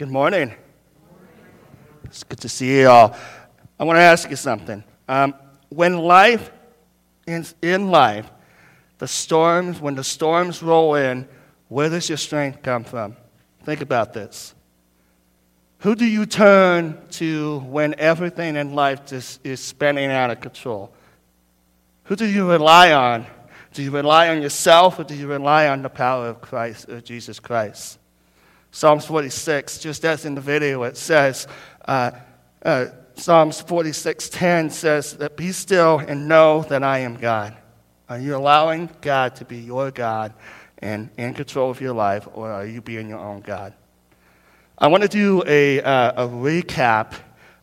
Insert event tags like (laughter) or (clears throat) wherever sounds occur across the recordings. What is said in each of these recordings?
Good morning. It's good to see you all. I want to ask you something. Um, when life is in life, the storms, when the storms roll in, where does your strength come from? Think about this. Who do you turn to when everything in life just is spinning out of control? Who do you rely on? Do you rely on yourself or do you rely on the power of Christ, of Jesus Christ? Psalms 46, just as in the video, it says, uh, uh, Psalms 46:10 says that be still and know that I am God. Are you allowing God to be your God and in control of your life, or are you being your own God? I want to do a, uh, a recap,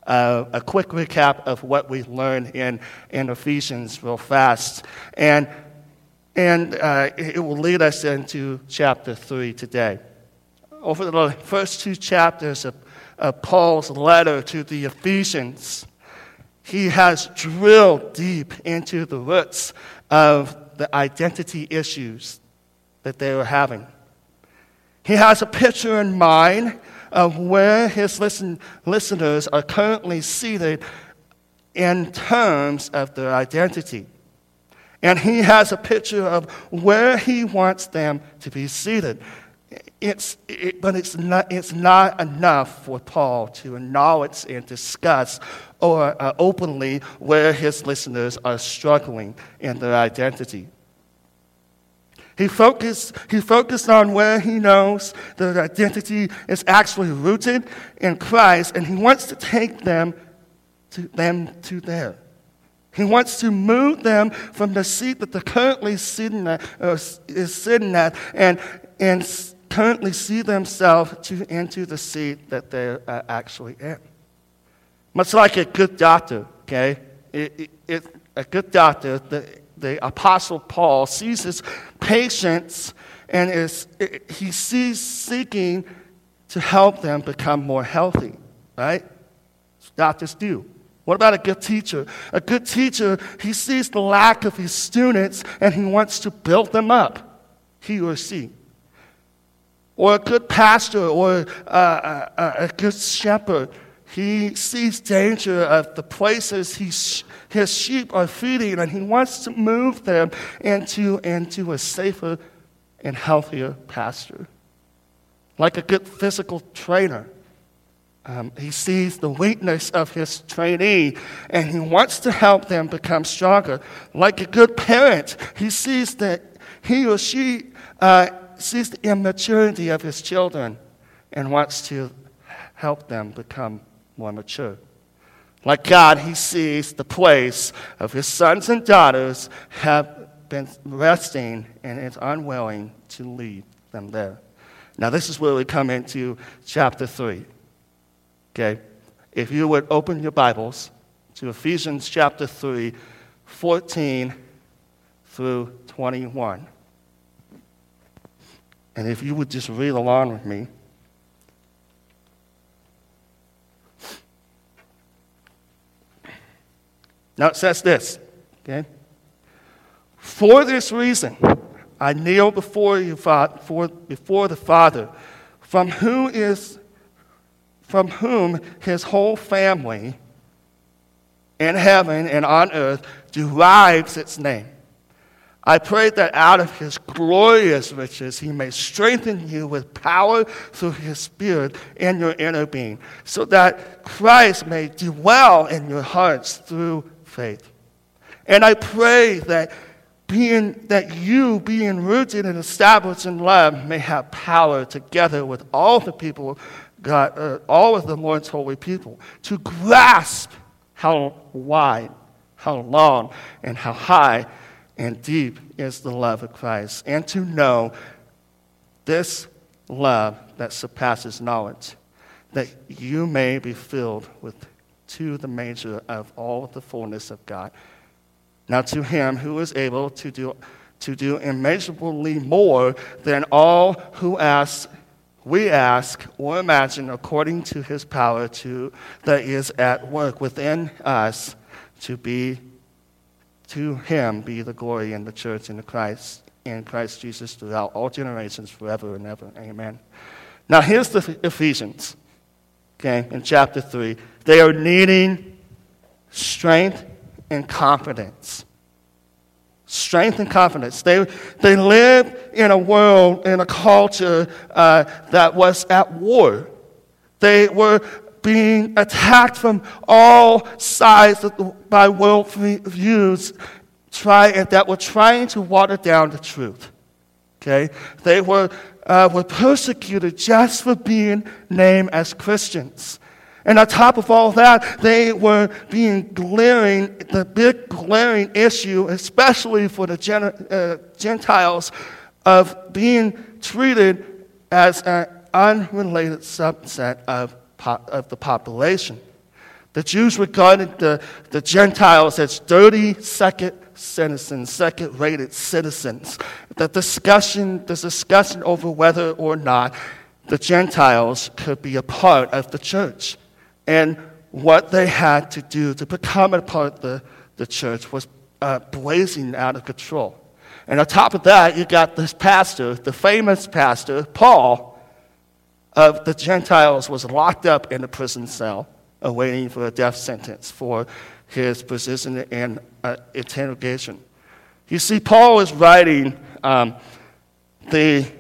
uh, a quick recap of what we learned in, in Ephesians real fast. And, and uh, it will lead us into chapter 3 today. Over the first two chapters of, of Paul's letter to the Ephesians, he has drilled deep into the roots of the identity issues that they were having. He has a picture in mind of where his listen, listeners are currently seated in terms of their identity. And he has a picture of where he wants them to be seated. It's, it, but it's not, it's not enough for Paul to acknowledge and discuss or uh, openly where his listeners are struggling in their identity. He focused, he focused on where he knows their identity is actually rooted in Christ, and he wants to take them to, them to there. He wants to move them from the seat that they're currently sitting at, uh, is sitting at and, and currently see themselves to, into the seat that they're uh, actually in. Much like a good doctor, okay? It, it, it, a good doctor, the, the Apostle Paul sees his patients and is, he sees seeking to help them become more healthy, right? Doctors do. What about a good teacher? A good teacher, he sees the lack of his students and he wants to build them up, he or she. Or a good pastor or a, a, a good shepherd, he sees danger of the places he his sheep are feeding, and he wants to move them into, into a safer and healthier pasture. Like a good physical trainer, um, he sees the weakness of his trainee and he wants to help them become stronger. Like a good parent, he sees that he or she uh, sees the immaturity of his children and wants to help them become more mature. Like God, He sees the place of His sons and daughters have been resting and is unwilling to lead them there. Now, this is where we come into chapter 3. Okay? If you would open your Bibles to Ephesians chapter 3, 14 through 21. And if you would just read along with me. Now it says this, okay? For this reason, I kneel before you, for, before the Father, from whom is from whom his whole family in heaven and on earth derives its name. I pray that out of his glorious riches he may strengthen you with power through his spirit in your inner being, so that Christ may dwell in your hearts through faith. And I pray that being that you being rooted and established in love may have power together with all the people God, uh, all of the Lord's holy people to grasp how wide, how long, and how high and deep is the love of Christ, and to know this love that surpasses knowledge, that you may be filled with to the measure of all the fullness of God. Now, to him who is able to do, to do immeasurably more than all who ask, we ask or imagine according to his power to, that is at work within us to be to him be the glory in the church in the Christ in Christ Jesus throughout all generations forever and ever. Amen. Now here's the Ephesians. okay, in chapter 3. They are needing strength and confidence. Strength and confidence. They, they live in a world, in a culture uh, that was at war. They were being attacked from all sides by world views try, that were trying to water down the truth. Okay? They were, uh, were persecuted just for being named as Christians. And on top of all that, they were being glaring, the big glaring issue, especially for the Gen- uh, Gentiles, of being treated as an unrelated subset of, of the population. The Jews regarded the, the Gentiles as dirty second citizens, second rated citizens. The discussion, the discussion over whether or not the Gentiles could be a part of the church and what they had to do to become a part of the, the church was uh, blazing out of control. And on top of that, you got this pastor, the famous pastor, Paul, of the Gentiles, was locked up in a prison cell awaiting for a death sentence for his position in uh, interrogation. You see, Paul is writing um, the,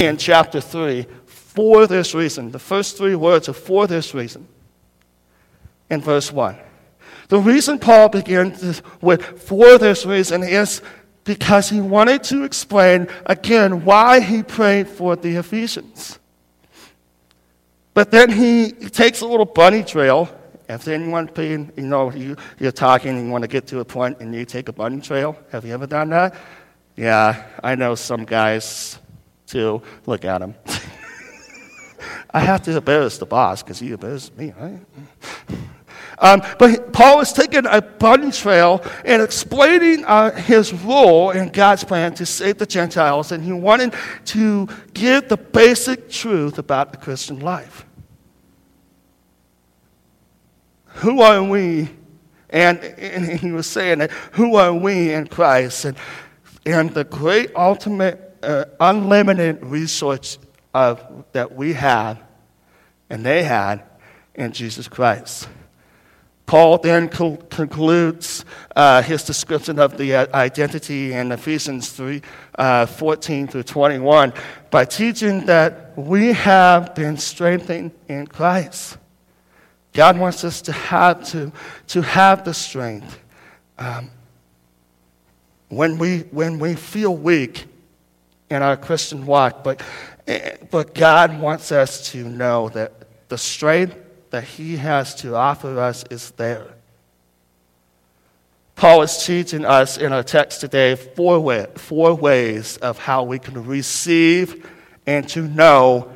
in chapter 3 for this reason. The first three words are for this reason in verse 1. The reason Paul begins with for this reason is because he wanted to explain again why he prayed for the Ephesians. But then he takes a little bunny trail if anyone being, you know, you, you're talking and you want to get to a point and you take a bunny trail, have you ever done that? Yeah, I know some guys too. Look at them. (laughs) I have to embarrass the boss because he embarrassed me, right? Um, but Paul is taking a bunny trail and explaining uh, his role in God's plan to save the Gentiles, and he wanted to give the basic truth about the Christian life. Who are we? And, and he was saying that, who are we in Christ? And, and the great ultimate, uh, unlimited resource of, that we have and they had in Jesus Christ. Paul then concludes uh, his description of the uh, identity in Ephesians 3 uh, 14 through 21 by teaching that we have been strengthened in Christ. God wants us to have, to, to have the strength. Um, when, we, when we feel weak in our Christian walk, but, eh, but God wants us to know that the strength that He has to offer us is there. Paul is teaching us in our text today four, way, four ways of how we can receive and to know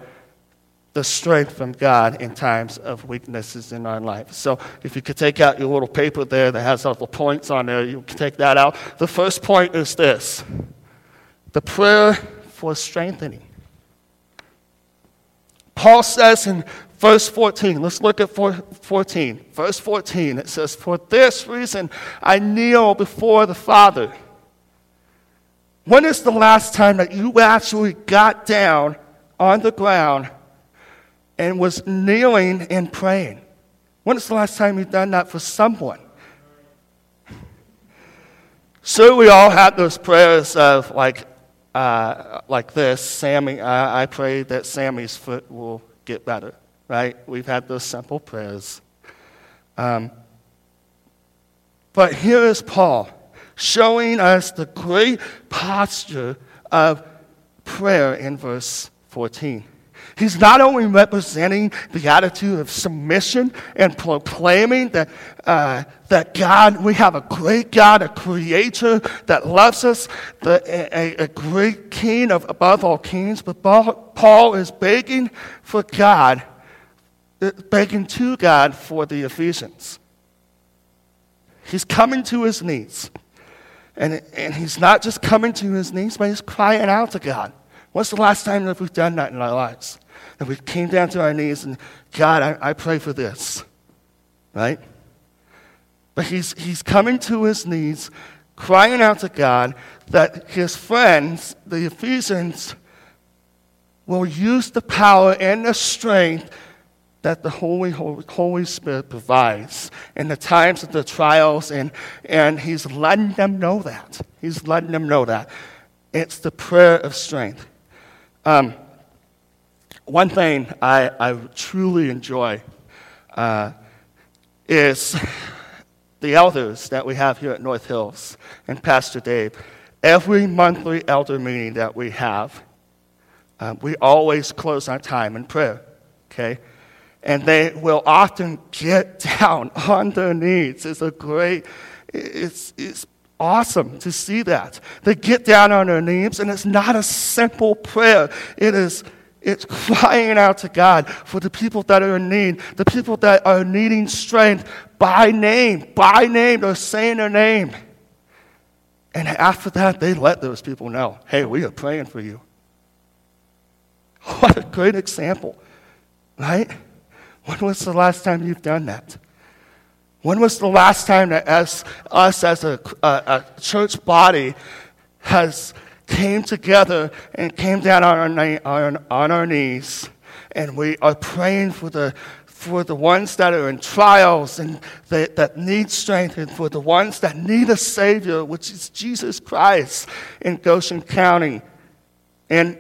the strength from God in times of weaknesses in our life. So, if you could take out your little paper there that has all the points on there, you can take that out. The first point is this the prayer for strengthening. Paul says in verse 14, let's look at 14. Verse 14, it says, For this reason I kneel before the Father. When is the last time that you actually got down on the ground and was kneeling and praying. When is the last time you've done that for someone? So we all have those prayers of like, uh, like this. Sammy, I pray that Sammy's foot will get better. Right? We've had those simple prayers. Um, but here is Paul showing us the great posture of prayer in verse 14. He's not only representing the attitude of submission and proclaiming that, uh, that God, we have a great God, a creator that loves us, the, a, a great king of above all kings, but Paul is begging for God, Uh, begging to God for the Ephesians. He's coming to his knees. And, and he's not just coming to his knees, but he's crying out to God. When's the last time that we've done that in our lives? That we came down to our knees and, God, I, I pray for this. Right? But he's, he's coming to his knees, crying out to God that his friends, the Ephesians, will use the power and the strength that the Holy, Holy Spirit provides in the times of the trials, and, and He's letting them know that. He's letting them know that. It's the prayer of strength. Um, one thing I, I truly enjoy uh, is the elders that we have here at North Hills and Pastor Dave. Every monthly elder meeting that we have, uh, we always close our time in prayer, okay? And they will often get (laughs) down on their knees. It's a great, it's, it's awesome to see that. They get down on their knees, and it's not a simple prayer. It is it's crying out to God for the people that are in need, the people that are needing strength by name. By name, they're saying their name. And after that, they let those people know hey, we are praying for you. What a great example, right? When was the last time you've done that? When was the last time that as, us as a, a, a church body has came together and came down on our, on, on our knees and we are praying for the, for the ones that are in trials and that, that need strength, and for the ones that need a Savior, which is Jesus Christ in Goshen County and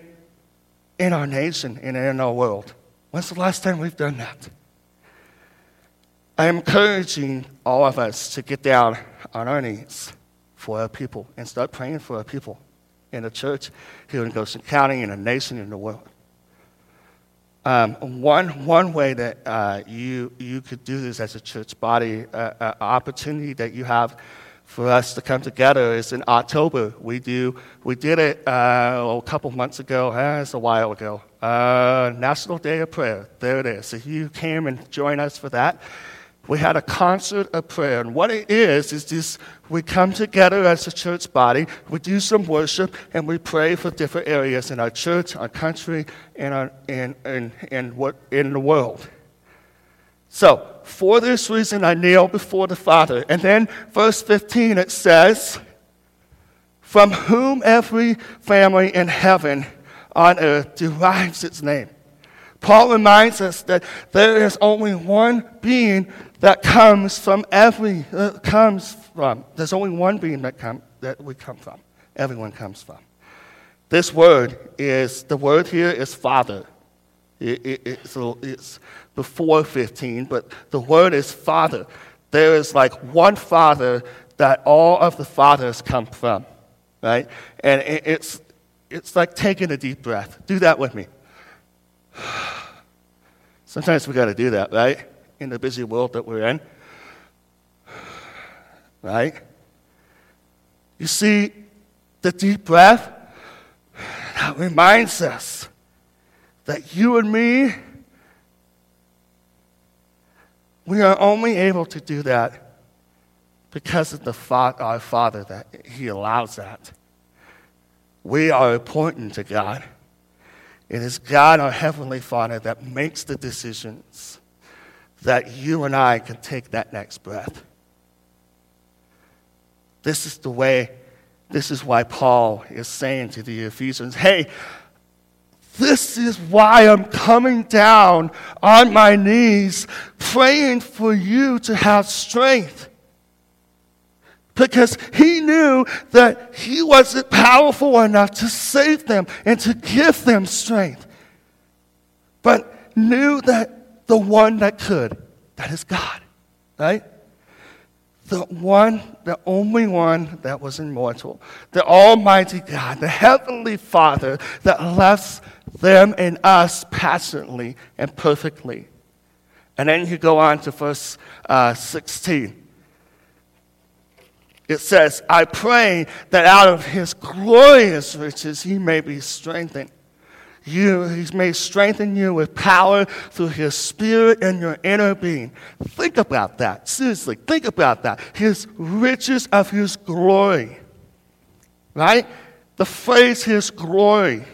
in our nation and in our world. When's the last time we've done that? I am encouraging all of us to get down on our knees for our people and start praying for our people in the church here in Goshen County, in the nation, in the world. Um, one, one way that uh, you, you could do this as a church body, uh, uh, opportunity that you have for us to come together is in October. We, do, we did it uh, a couple months ago, it's a while ago. Uh, National Day of Prayer, there it is. If you came and joined us for that, we had a concert of prayer. And what it is, is this we come together as a church body, we do some worship, and we pray for different areas in our church, our country, and, our, and, and, and what, in the world. So, for this reason, I kneel before the Father. And then, verse 15, it says, From whom every family in heaven on earth derives its name. Paul reminds us that there is only one being that comes from every uh, comes from. There's only one being that come that we come from. Everyone comes from. This word is the word here is father. It, it, it's, it's before 15, but the word is father. There is like one father that all of the fathers come from, right? And it, it's it's like taking a deep breath. Do that with me. (sighs) Sometimes we got to do that, right? In the busy world that we're in. Right? You see, the deep breath (sighs) that reminds us that you and me, we are only able to do that because of the our Father that He allows that. We are important to God. It is God, our Heavenly Father, that makes the decisions that you and I can take that next breath. This is the way, this is why Paul is saying to the Ephesians, hey, this is why I'm coming down on my knees, praying for you to have strength because he knew that he wasn't powerful enough to save them and to give them strength, but knew that the one that could, that is God, right? The one, the only one that was immortal, the Almighty God, the Heavenly Father that loves them and us passionately and perfectly. And then you go on to verse uh, 16 it says, I pray that out of his glorious riches he may be strengthened. You, he may strengthen you with power through his spirit and your inner being. Think about that. Seriously, think about that. His riches of his glory. Right? The phrase his glory.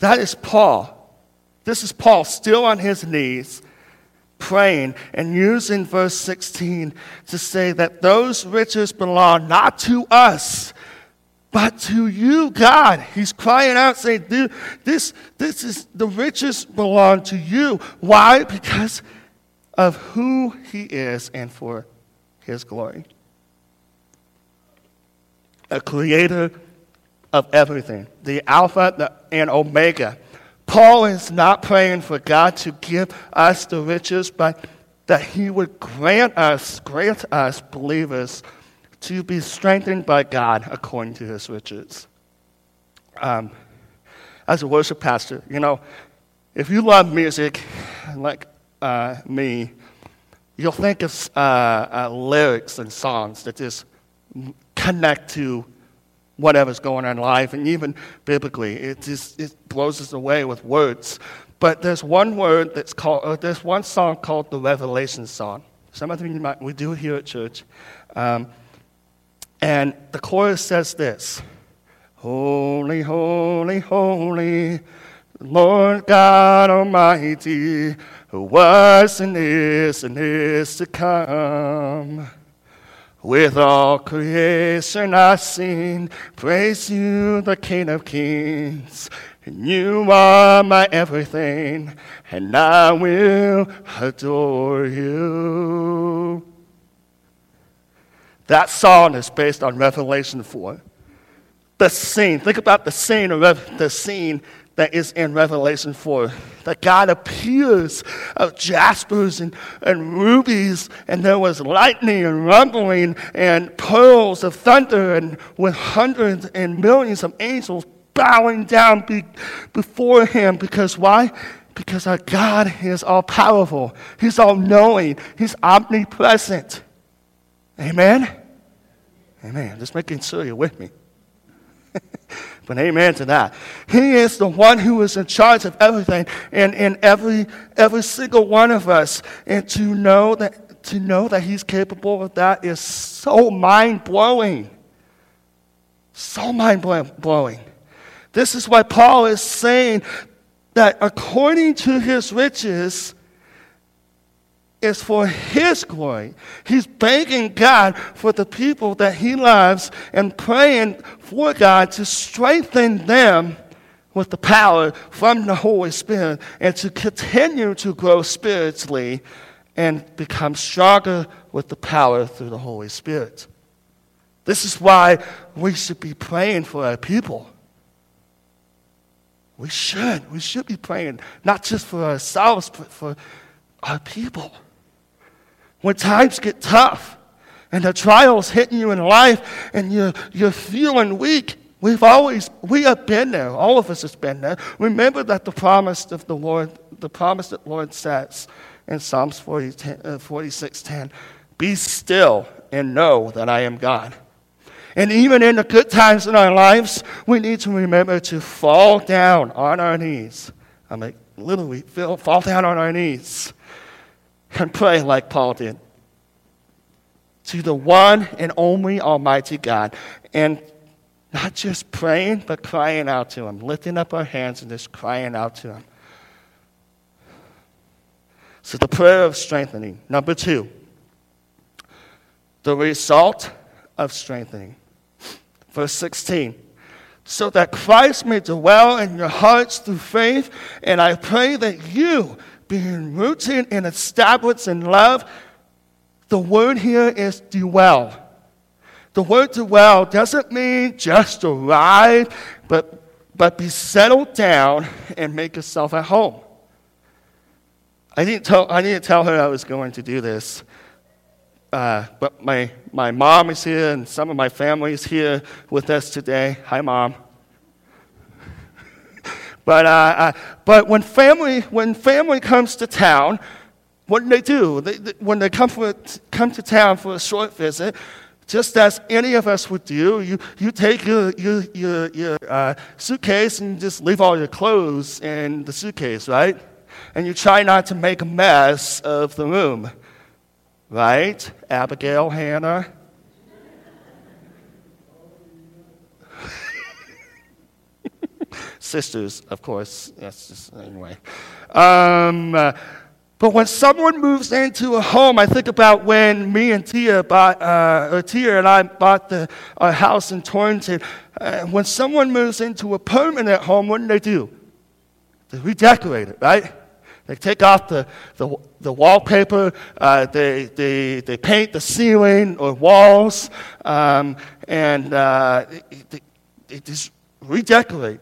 That is Paul. This is Paul still on his knees praying and using verse 16 to say that those riches belong not to us, But to you, God, he's crying out, saying, this, this is the riches belong to you. Why? Because of who he is and for his glory. A creator of everything, the Alpha and Omega. Paul is not praying for God to give us the riches, but that he would grant us, grant us believers to be strengthened by God according to his riches. Um, as a worship pastor, you know, if you love music like uh, me, you'll think of uh, uh, lyrics and songs that just connect to whatever's going on in life, and even biblically, it just it blows us away with words. But there's one word that's called, uh, there's one song called the Revelation Song. Some of you might, we do here at church. Um, and the chorus says this Holy, holy, holy, Lord God Almighty, who was and is and is to come. With all creation I sing, praise you, the King of Kings. You are my everything, and I will adore you. That song is based on Revelation 4. The scene, think about the scene, of the scene that is in Revelation 4. That God appears of jaspers and, and rubies, and there was lightning and rumbling and pearls of thunder, and with hundreds and millions of angels bowing down be, before Him. Because why? Because our God is all powerful, He's all knowing, He's omnipresent. Amen? Amen. Just making sure you're with me. But amen to that. He is the one who is in charge of everything and in every every single one of us. And to know that to know that he's capable of that is so mind blowing. So mind blowing. This is why Paul is saying that according to his riches, is for His glory. He's begging God for the people that He loves and praying for God to strengthen them with the power from the Holy Spirit and to continue to grow spiritually and become stronger with the power through the Holy Spirit. This is why we should be praying for our people. We should. We should be praying, not just for ourselves, but for our people when times get tough and the trials hitting you in life and you're, you're feeling weak, we've always, we have been there. All of us has been there. Remember that the promise of the Lord, the promise that the Lord says in Psalms 40, uh, 46, 10, be still and know that I am God. And even in the good times in our lives, we need to remember to fall down on our knees. I'm mean, literally, fall down on our knees and pray like Paul did to the one and only Almighty God. And not just praying, but crying out to Him, lifting up our hands and just crying out to Him. So, the prayer of strengthening. Number two, the result of strengthening. Verse 16. So that Christ may dwell in your hearts through faith, and I pray that you, being rooted and established in love. The word here is dwell. The word dwell doesn't mean just arrive, but, but be settled down and make yourself at home. I didn't tell, I didn't tell her I was going to do this. Uh, but my, my mom is here and some of my family is here with us today. Hi, mom. But, uh, uh, but when, family, when family comes to town, what do they do? They, they, when they come, for, come to town for a short visit, just as any of us would do, you, you take your, your, your, your uh, suitcase and just leave all your clothes in the suitcase, right? And you try not to make a mess of the room, right? Abigail, Hannah, sisters, of course. Yes, just, anyway. Um, uh, But when someone moves into a home, I think about when me and Tia bought, uh, Tia and I bought the our house in Torrington. Uh, when someone moves into a permanent home, what do they do? They redecorate it, right? They take off the, the, the wallpaper, uh, they, they, they paint the ceiling or walls, um, and uh, they, they just redecorate.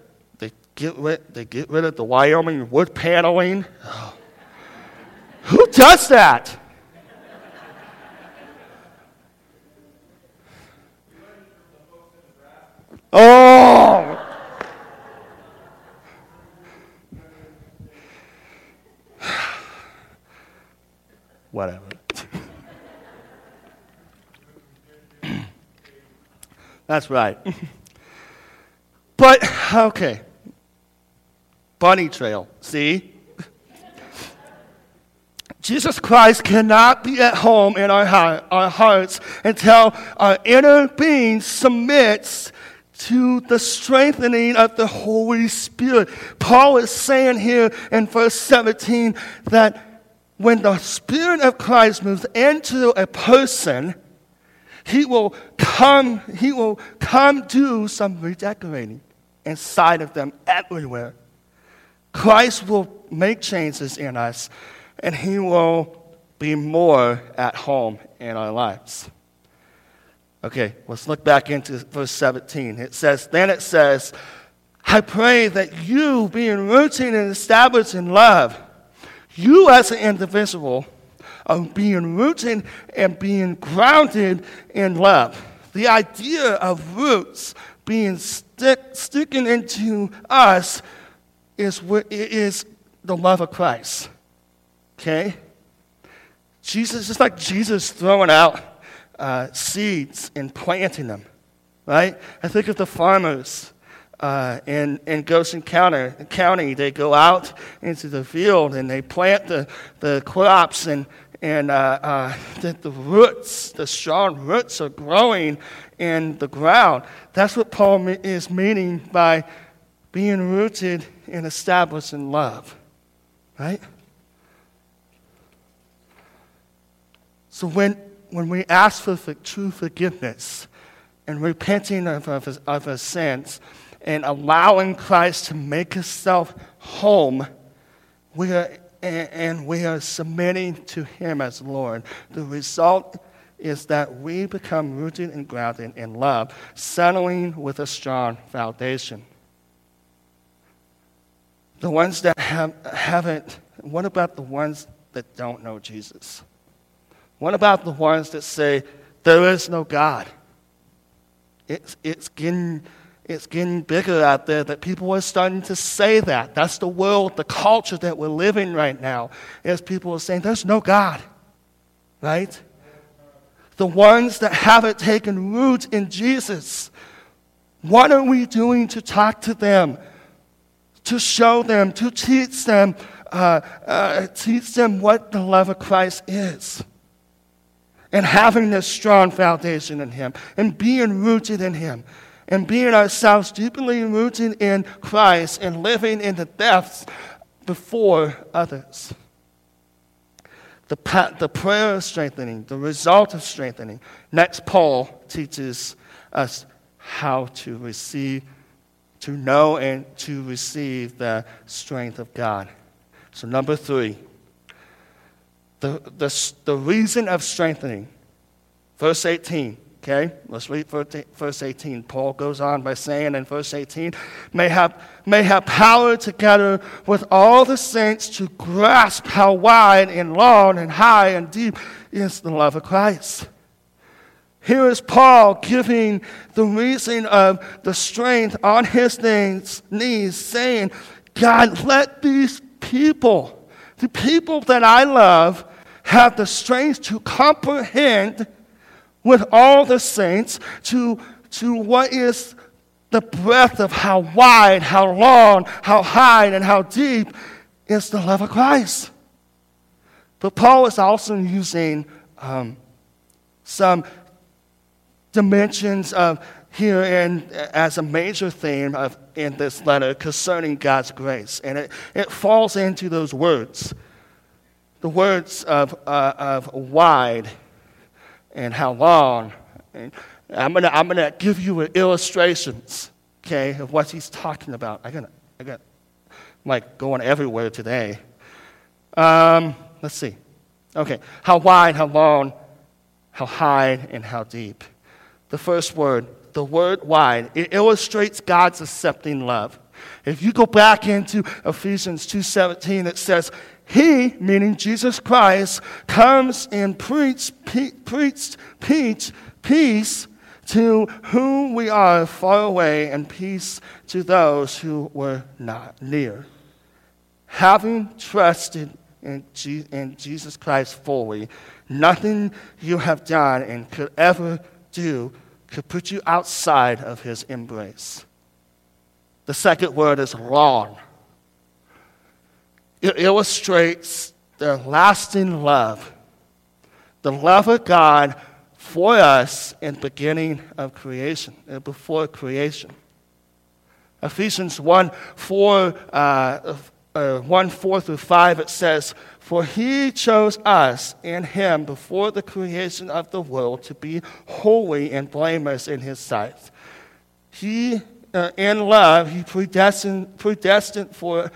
Get, rid, they get rid of the Wyoming wood paneling. Oh. (sighs) Who does that? Oh! (sighs) Whatever. (clears throat) That's right. (laughs) but, okay. Bunny trail, see? Jesus Christ cannot be at home in our, heart, our hearts until our inner being submits to the strengthening of the Holy Spirit. Paul is saying here in verse 17 that when the Spirit of Christ moves into a person, he will come, he will come do some redecorating inside of them everywhere. Christ will make changes in us and He will be more at home in our lives. Okay, let's look back into verse 17. It says, Then it says, I pray that you, being rooted and established in love, you as an individual are being rooted and being grounded in love. The idea of roots being stick, sticking into us is, is the love of Christ. Okay? Jesus, just like Jesus throwing out uh, seeds and planting them, right? I think of the farmers uh, in, in Goshen County, County. They go out into the field and they plant the, the crops, and, and uh, uh the, the roots, the strong roots, are growing in the ground. That's what Paul is meaning by being rooted and established in love, right? So when, when we ask for true forgiveness and repenting of, of, of our sins and allowing Christ to make himself home, we are, and, and we are submitting to him as Lord. The result is that we become rooted and grounded in love, settling with a strong foundation. The ones that have, haven't, what about the ones that don't know Jesus? What about the ones that say, there is no God? It's, it's, getting, it's getting bigger out there that people are starting to say that. That's the world, the culture that we're living right now, is people are saying, there's no God, right? The ones that haven't taken root in Jesus, what are we doing to talk to them, to show them, to teach them, uh, uh, teach them what the love of Christ is? and having this strong foundation in Him and being rooted in Him and being ourselves deeply rooted in Christ and living in the depths before others. The, the prayer of strengthening, the result of strengthening. Next, Paul teaches us how to receive, to know and to receive the strength of God. So, number three, the, the, the reason of strengthening. Verse 18, okay? Let's read verse 18. Paul goes on by saying in verse 18, may have, may have power together with all the saints to grasp how wide and long and high and deep is the love of Christ. Here is Paul giving the reason of the strength on his knees, saying, God, let these people, the people that I love, have the strength to comprehend with all the saints to, to what is the breadth of how wide, how long, how high, and how deep is the love of Christ. But Paul is also using um, some dimensions of here and as a major theme of, in this letter concerning God's grace. And it, it falls into those words the words of, uh, of wide and how long. And I'm going to I'm gonna give you illustrations, okay, of what he's talking about. I got, I got like going everywhere today. Um, let's see. Okay, how wide, how long, how high, and how deep. The first word, the word wide, it illustrates God's accepting love. If you go back into Ephesians 2:17, it says, He, meaning Jesus Christ, comes and preached, preached peace, peace to whom we are far away, and peace to those who were not near. Having trusted in Jesus Christ fully, nothing you have done and could ever do could put you outside of his embrace. The second word is long. It illustrates the lasting love, the love of God for us in beginning of creation, uh, before creation. Ephesians 1 4, uh, uh, 1 4 through 5, it says, For he chose us in him before the creation of the world to be holy and blameless in his sight. He uh, in love, He predestined, predestined for,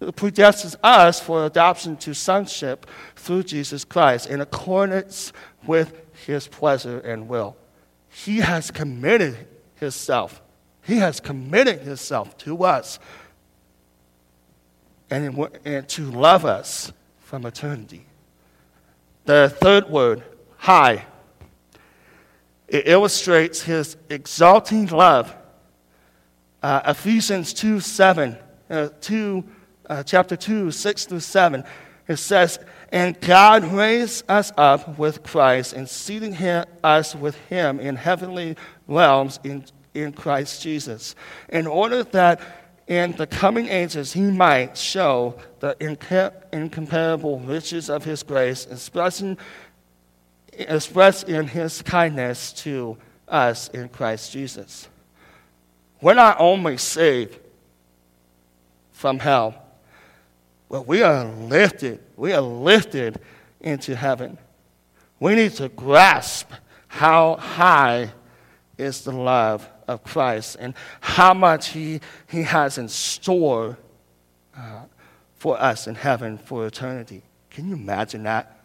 predestines us for adoption to sonship through Jesus Christ in accordance with His pleasure and will. He has committed Himself. He has committed Himself to us and, and to love us from eternity. The third word, high, it illustrates His exalting love uh, Ephesians 2 7, uh, 2, uh, chapter 2, 6 through 7, it says, And God raised us up with Christ and seated him, us with him in heavenly realms in, in Christ Jesus, in order that in the coming ages he might show the incomparable riches of his grace expressing, expressed in his kindness to us in Christ Jesus. We're not only saved from hell, but we are lifted. We are lifted into heaven. We need to grasp how high is the love of Christ and how much He, he has in store uh, for us in heaven for eternity. Can you imagine that?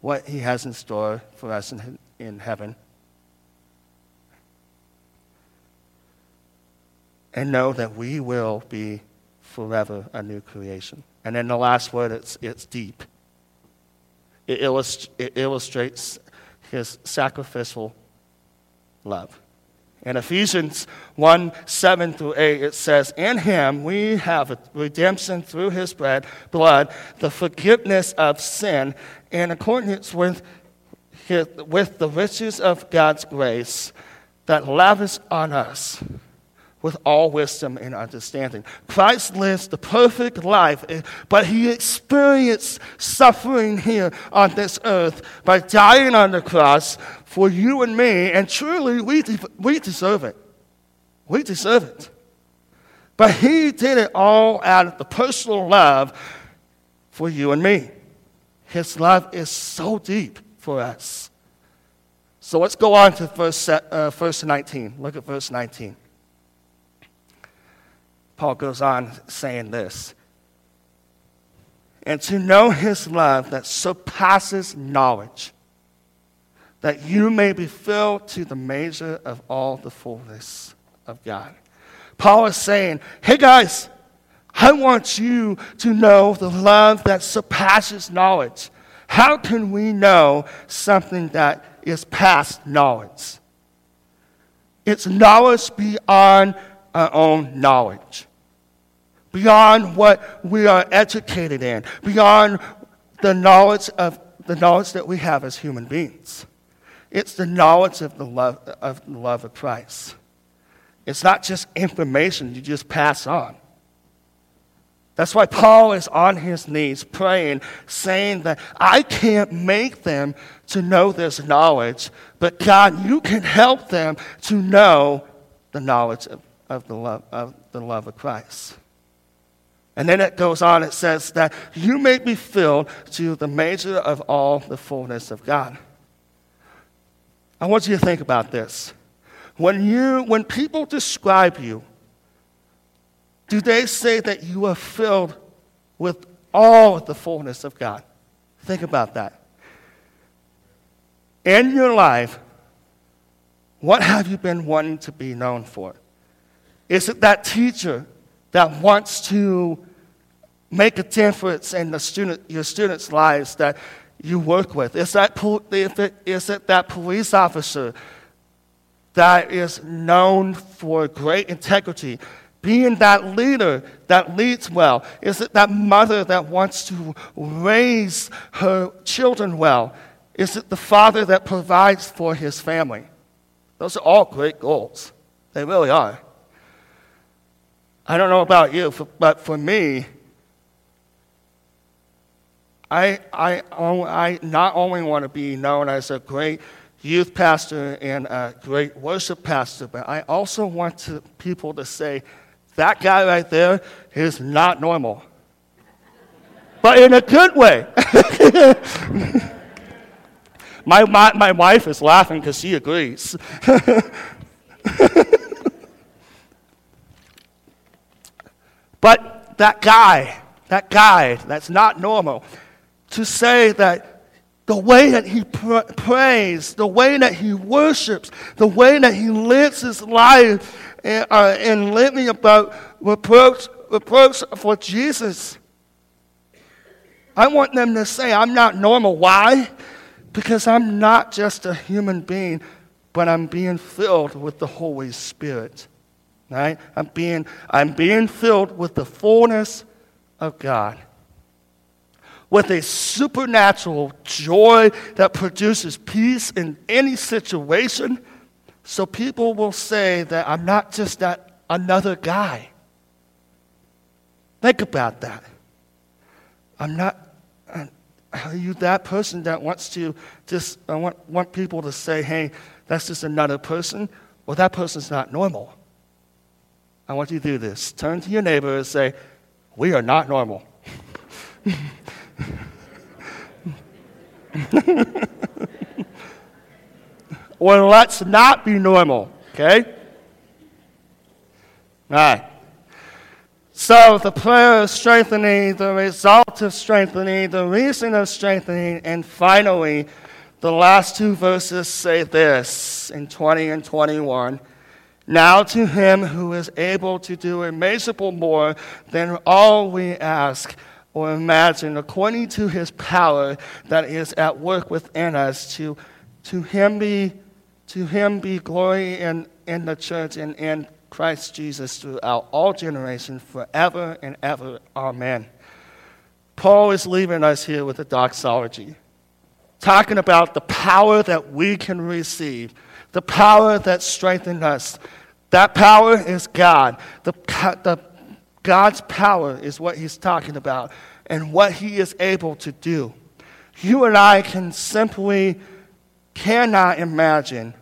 What He has in store for us in, in heaven? and know that we will be forever a new creation. And then the last word, it's, it's deep. It, illust- it illustrates his sacrificial love. In Ephesians 1 7 through 8, it says, In him we have redemption through his blood, the forgiveness of sin, in accordance with, his, with the riches of God's grace that lavished on us with all wisdom and understanding. Christ lives the perfect life, but he experienced suffering here on this earth by dying on the cross for you and me, and truly we, de- we deserve it. We deserve it. But he did it all out of the personal love for you and me. His love is so deep for us. So let's go on to verse, uh, verse 19. Look at verse 19. Paul goes on saying this and to know his love that surpasses knowledge, that you may be filled to the measure of all the fullness of God. Paul is saying, hey guys, I want you to know the love that surpasses knowledge. How can we know something that is past knowledge? It's knowledge beyond our own knowledge beyond what we are educated in, beyond the knowledge of the knowledge that we have as human beings. It's the knowledge of the love of the love of Christ. It's not just information you just pass on. That's why Paul is on his knees praying, saying that I can't make them to know this knowledge, but God, you can help them to know the knowledge of, of, the, love, of the love of Christ. And then it goes on, it says that you may be filled to the measure of all the fullness of God. I want you to think about this. When, you, when people describe you, do they say that you are filled with all the fullness of God? Think about that. In your life, what have you been wanting to be known for? Is it that teacher that wants to make a difference in the student, your students' lives that you work with? Is, that, is it that police officer that is known for great integrity? Being that leader that leads well? Is it that mother that wants to raise her children well? Is it the father that provides for his family? Those are all great goals. They really are. I don't know about you, but for me, I, I, I not only want to be known as a great youth pastor and a great worship pastor, but I also want to, people to say, that guy right there is not normal. but in a good way. (laughs) my, my, my wife is laughing because she agrees. (laughs) but that guy, that guy that's not normal, to say that the way that he pr- prays, the way that he worships, the way that he lives his life and, uh, and living about reproach, reproach for Jesus. I want them to say, I'm not normal. Why? Because I'm not just a human being, but I'm being filled with the Holy Spirit. Right? I'm being, I'm being filled with the fullness of God. With a supernatural joy that produces peace in any situation so people will say that I'm not just that another guy. Think about that. I'm not, uh, are you that person that wants to just, I want, want people to say, hey, that's just another person? Well, that person's not normal. I want you to do this. Turn to your neighbor and say, we are not normal. (laughs) or let's not be normal, okay? All right. So the prayer of strengthening, the result of strengthening, the reason of strengthening, and finally, the last two verses say this in 20 and 21. Now to him who is able to do immeasurable more than all we ask or imagine, according to his power that is at work within us, to, to him be to him be glory in, in the church and in Christ Jesus throughout all generations, forever and ever. Amen. Paul is leaving us here with a doxology, talking about the power that we can receive, the power that strengthens us. That power is God. The, the, God's power is what he's talking about and what he is able to do. You and I can simply cannot imagine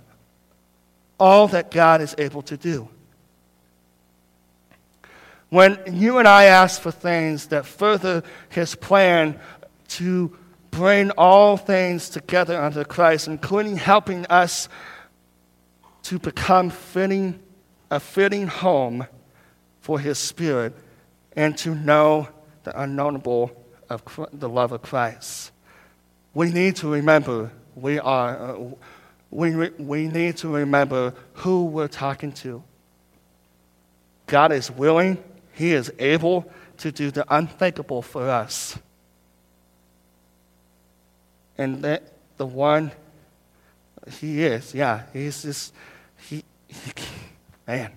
all that God is able to do. When you and I ask for things that further his plan to bring all things together under Christ, including helping us to become fitting, a fitting home for his spirit and to know the unknowable of the love of Christ. We need to remember we are. Uh, we, we need to remember who we're talking to. God is willing, He is able to do the unthinkable for us. And that the one He is, yeah, He's just, (laughs) man.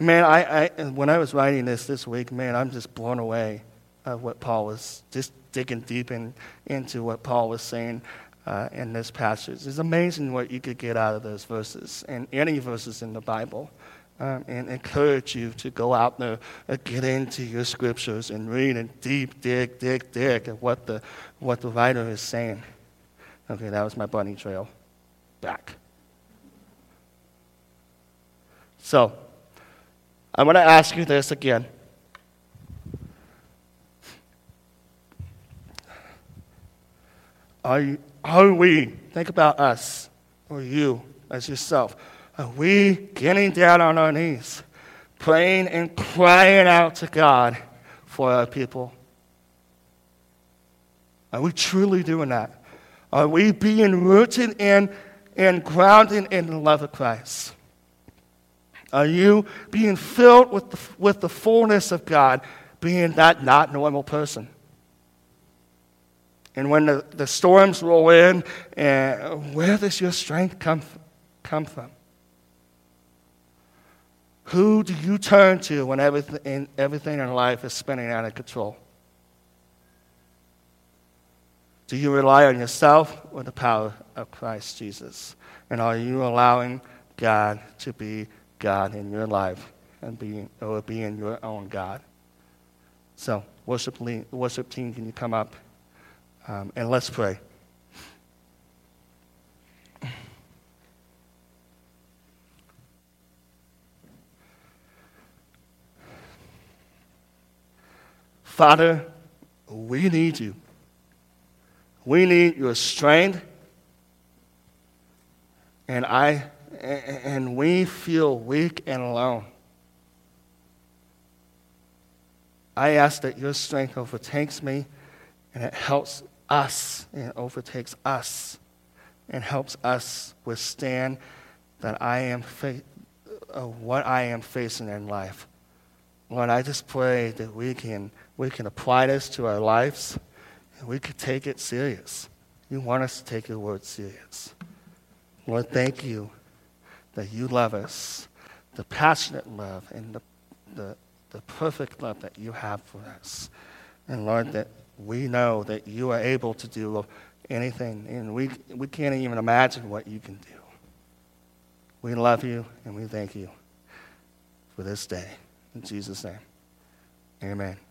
Man, I, I, when I was writing this this week, man, I'm just blown away of what Paul was just digging deep in, into what Paul was saying uh, in this passage. It's amazing what you could get out of those verses and any verses in the Bible. Um, and encourage you to go out there and get into your scriptures and read and deep dig, dig, dig at what the, what the writer is saying. Okay, that was my bunny trail. Back. So, I'm going to ask you this again. Are, you, are we, think about us, or you as yourself, are we getting down on our knees, praying and crying out to God for our people? Are we truly doing that? Are we being rooted in and grounded in the love of Christ? Are you being filled with the, with the fullness of God, being that not normal person? And when the, the storms roll in, uh, where does your strength come, come from? Who do you turn to when everything, everything in life is spinning out of control? Do you rely on yourself or the power of Christ Jesus? And are you allowing God to be God in your life and being, or being your own God? So, worship, worship team, can you come up um, and let's pray. Father, we need you. We need your strength. And I and we feel weak and alone. I ask that your strength overtakes me and it helps us and overtakes us and helps us withstand that I am fa- uh, what I am facing in life. Lord, I just pray that we can we can apply this to our lives and we can take it serious. You want us to take your word serious. Lord, thank you that you love us, the passionate love and the, the, the perfect love that you have for us. And Lord, that we know that you are able to do anything, and we, we can't even imagine what you can do. We love you and we thank you for this day. In Jesus' name, amen.